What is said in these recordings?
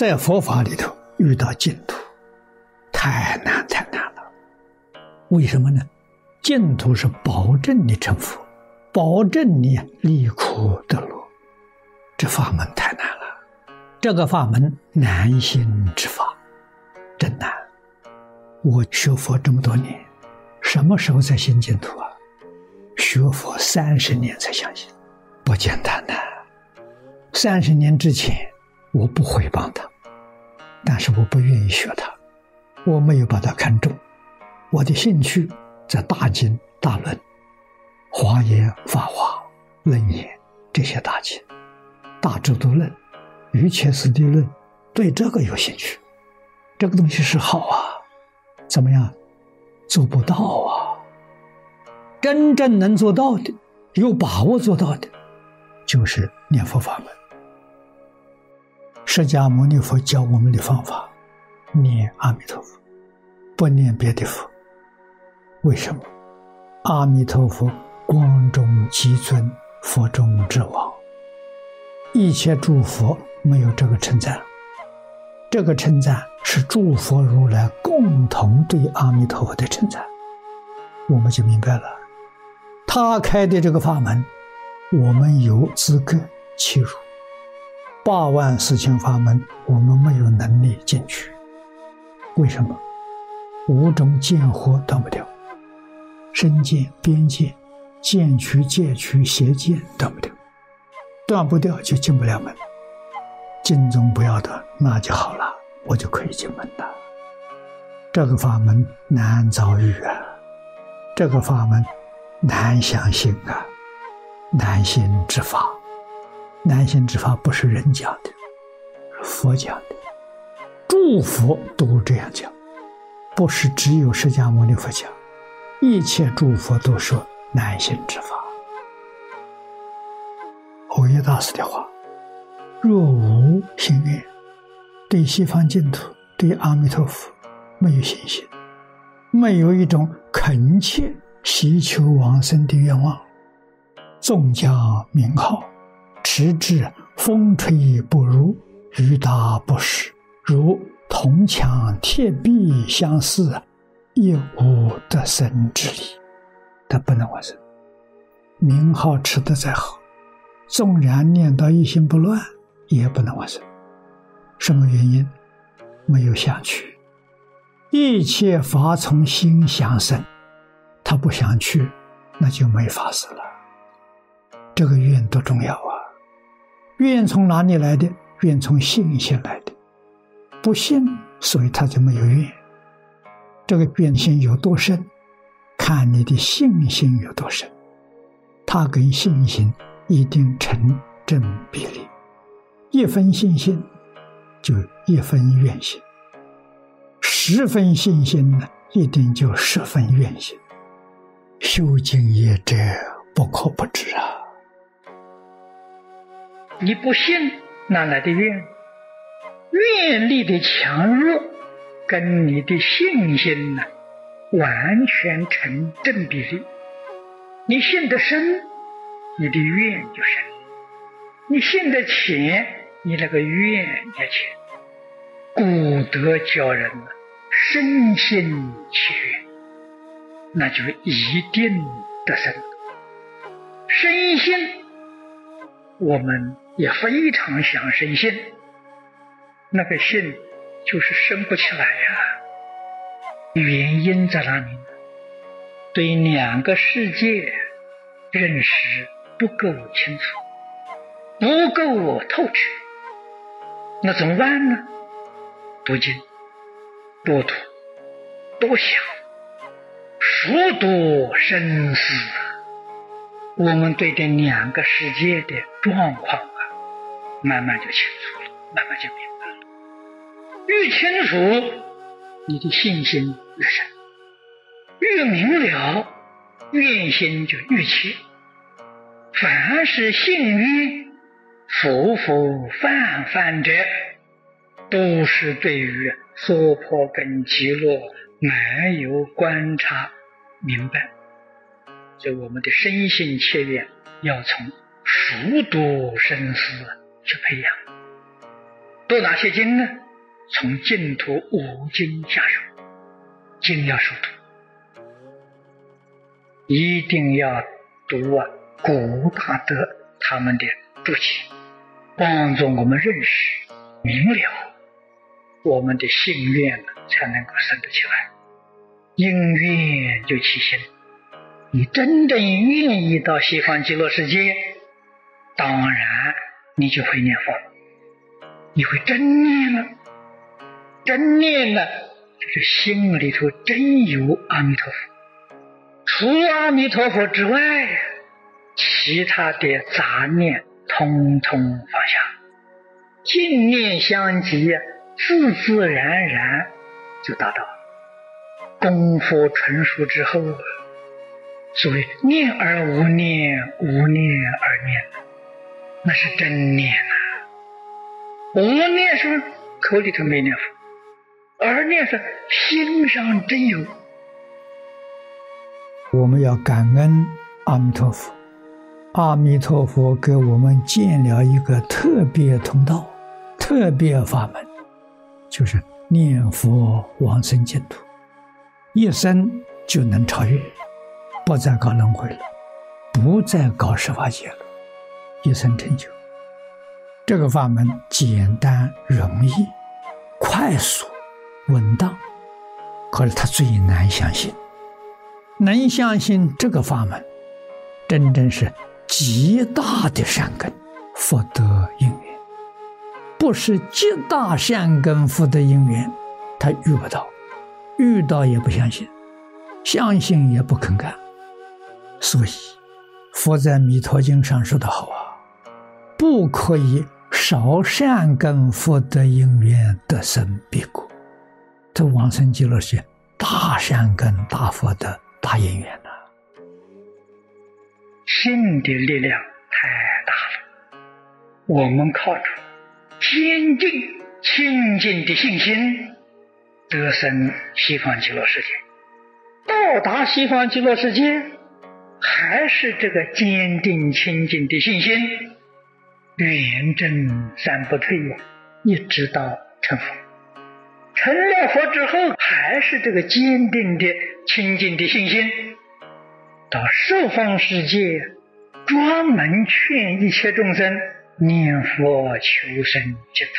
在佛法里头遇到净土，太难太难了。为什么呢？净土是保证你成佛，保证你离苦得乐。这法门太难了，这个法门难行之法，真难。我学佛这么多年，什么时候才信净土啊？学佛三十年才相信，不简单的。三十年之前，我不诽谤他，但是我不愿意学他，我没有把他看重。我的兴趣在大经、大论、华严、法华、楞严这些大经，大智度论、瑜伽师地论，对这个有兴趣。这个东西是好啊，怎么样？做不到啊。真正能做到的，有把握做到的，就是念佛法门。释迦牟尼佛教我们的方法，念阿弥陀佛，不念别的佛。为什么？阿弥陀佛光中极尊，佛中之王，一切诸佛没有这个称赞。这个称赞是诸佛如来共同对阿弥陀佛的称赞，我们就明白了。他开的这个法门，我们有资格切入。八万四千法门，我们没有能力进去。为什么？五种见惑断不掉，身见、边见、见取、戒取、邪见断不掉，断不掉就进不了门。尽宗不要的，那就好了，我就可以进门了。这个法门难遭遇啊，这个法门难相信啊，难信之法。南行之法不是人讲的，是佛讲的，诸佛都这样讲，不是只有释迦牟尼佛讲，一切诸佛都说南行之法。欧耶大师的话：若无心愿，对西方净土、对阿弥陀佛没有信心，没有一种恳切祈求往生的愿望，纵将名号。直至风吹不入，雨打不湿，如铜墙铁壁相似，亦无得生之理。他不能完成。名号持得再好，纵然念到一心不乱，也不能完成。什么原因？没有想去。一切法从心想生，他不想去，那就没法子了。这个愿多重要啊！愿从哪里来的？愿从信心来的。不信，所以他就没有愿。这个愿心有多深，看你的信心有多深。他跟信心一定成正比例，一分信心就一分愿心，十分信心呢，一定就十分愿心。修净业者不可不知啊。你不信，哪来的愿？愿力的强弱，跟你的信心呢，完全成正比例。你信得深，你的愿就深；你信得浅，你那个愿也浅。古德教人深信其愿，那就一定得生。深信，我们。也非常想生信，那个信就是生不起来呀。原因在哪里呢？对两个世界认识不够清楚，不够透彻，那怎么办呢？多经、多读、多想，熟读深思，我们对这两个世界的状况啊。慢慢就清楚了，慢慢就明白了。越清楚，你的信心越深；越明了，愿心就越切。凡是信愿浮浮泛泛者，都是对于娑婆跟极乐没有观察明白。所以，我们的身心切愿要从熟读深思。去培养，读哪些经呢？从净土五经下手，经要熟读，一定要读啊古大德他们的注解，帮助我们认识明了，我们的心愿才能够升得起来，因缘就起心。你真正愿意到西方极乐世界，当然你就会念佛，你会真念了。真念呢，就是心里头真有阿弥陀佛，除阿弥陀佛之外，其他的杂念通通放下，净念相继，自自然然就达到。功夫纯熟之后，所谓念而无念，无念而念，那是真念呐。无念是口里头没念佛。而念是心上真有，我们要感恩阿弥陀佛。阿弥陀佛给我们建了一个特别通道、特别法门，就是念佛往生净土，一生就能超越，不再搞轮回了，不再搞十法界了，一生成就。这个法门简单、容易、快速。稳当，可是他最难相信。能相信这个法门，真正是极大的善根福德因缘，不是极大善根福德因缘，他遇不到，遇到也不相信，相信也不肯干。所以，佛在《弥陀经》上说的好啊，不可以少善根福德因缘得生彼国。这往生极乐是大善根大福的大因缘呐，心的力量太大了。我们靠着坚定清净的信心，得生西方极乐世界。到达西方极乐世界，还是这个坚定清净的信心，远征三不退呀，一直到成佛。成了佛之后，还是这个坚定的、清净的信心，到十方世界，专门劝一切众生念佛求生净土，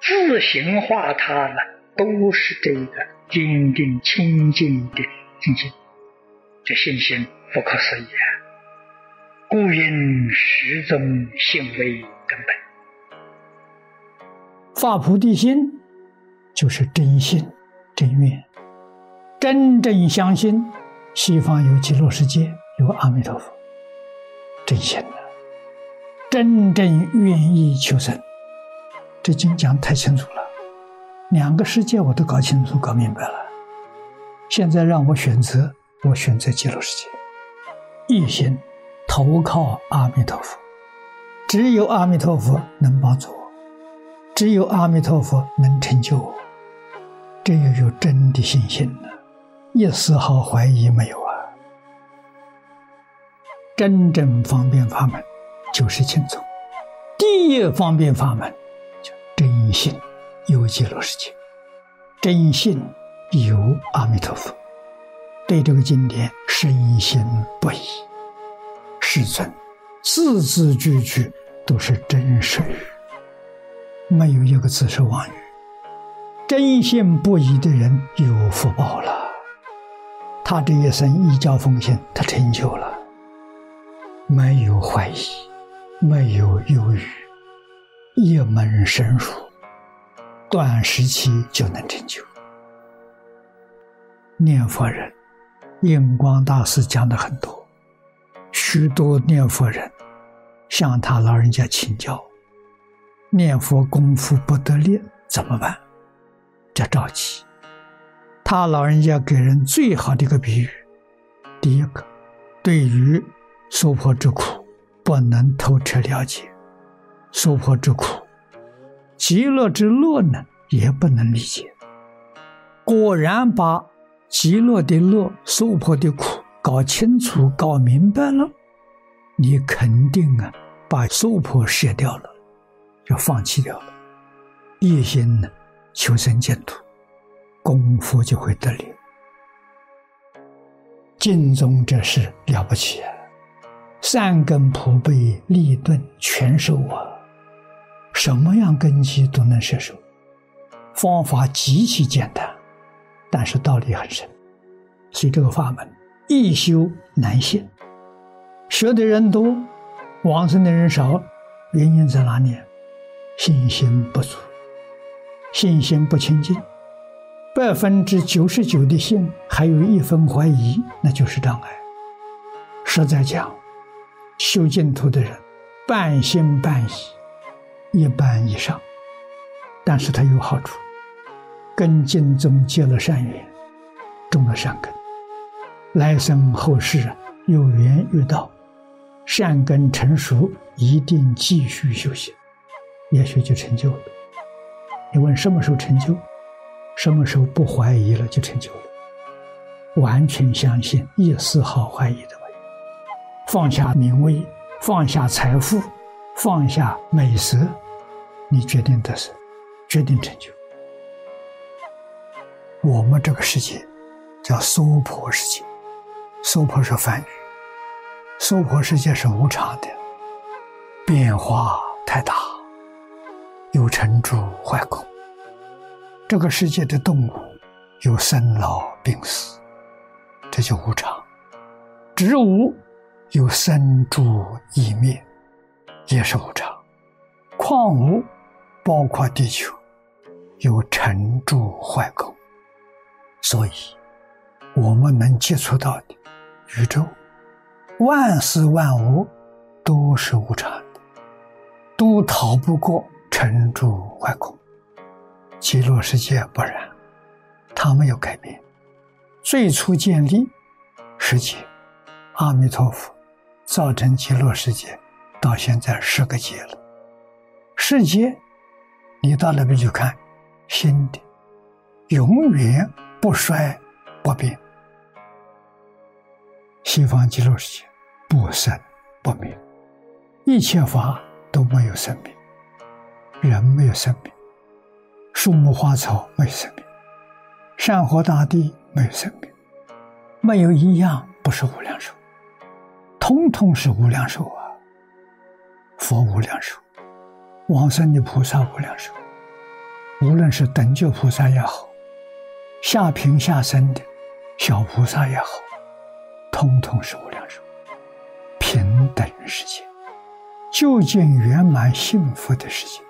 自行化他了，都是这个坚定清净的信心。这信心不可思议啊！故因始终信为根本，发菩提心。就是真心、真愿，真正相信西方有极乐世界，有阿弥陀佛，真心的，真正愿意求生。这经讲太清楚了，两个世界我都搞清楚、搞明白了。现在让我选择，我选择极乐世界，一心投靠阿弥陀佛，只有阿弥陀佛能帮助我，只有阿弥陀佛能成就我。这要有真的信心，一丝毫怀疑没有啊！真正方便法门就是轻松，第一方便法门就真信有极乐世界，真信有阿弥陀佛，对这个经典深信不疑。世尊字字句句都是真实语，没有一个字是妄语。真信不疑的人有福报了，他这一生一教奉献，他成就了，没有怀疑，没有犹豫，一门深入，短时期就能成就。念佛人，印光大师讲的很多，许多念佛人向他老人家请教，念佛功夫不得力怎么办？叫着急，他老人家给人最好的一个比喻：第一个，对于娑婆之苦不能透彻了解，娑婆之苦，极乐之乐呢也不能理解。果然把极乐的乐、娑婆的苦搞清楚、搞明白了，你肯定啊把娑婆舍掉了，就放弃掉了，一心呢求生净土，功夫就会得力。净宗这事了不起啊！善根普被，立顿全收啊！什么样根基都能摄受，方法极其简单，但是道理很深。所以这个法门易修难现，学的人多，往生的人少，原因在哪里？信心不足，信心不清净。百分之九十九的信，还有一分怀疑，那就是障碍。实在讲，修净土的人，半信半疑，一半以上。但是他有好处，跟净宗结了善缘，种了善根，来生后世有缘遇到，善根成熟，一定继续修行，也许就成就了。你问什么时候成就？什么时候不怀疑了，就成就了。完全相信，一丝毫怀疑都没有。放下名位，放下财富，放下美食，你决定得胜，决定成就。我们这个世界叫娑婆世界，娑婆是梵语，娑婆世界是无常的，变化太大，有成住坏空。这个世界的动物有生老病死，这就无常；植物有生住异灭，也是无常；矿物包括地球有成住坏空。所以，我们能接触到的宇宙万事万物都是无常的，都逃不过成住坏空。极乐世界不然，它没有改变。最初建立世界，阿弥陀佛造成极乐世界，到现在十个界了。世界，你到那边去看，新的，永远不衰不变。西方极乐世界不生不灭，一切法都没有生命，人没有生命。树木花草没有生命，山河大地没有生命，没有一样不是无量寿，通通是无量寿啊！佛无量寿，往生的菩萨无量寿，无论是等觉菩萨也好，下品下生的小菩萨也好，通通是无量寿，平等世界，究竟圆满幸福的世界。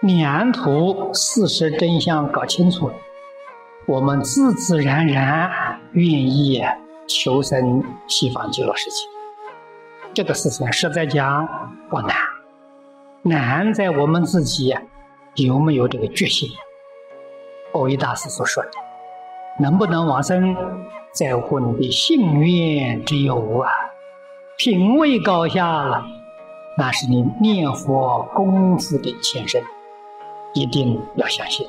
两途事实真相搞清楚了，我们自自然然愿意求生西方极乐世界。这个事情实在讲不难，难在我们自己有没有这个决心。欧一大师所说的，能不能往生，在乎你的信愿之有无啊。品位高下了，那是你念佛功夫的前身。一定要相信，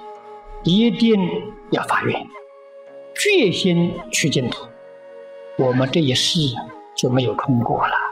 一定要发愿，决心去净土，我们这一世就没有空过了。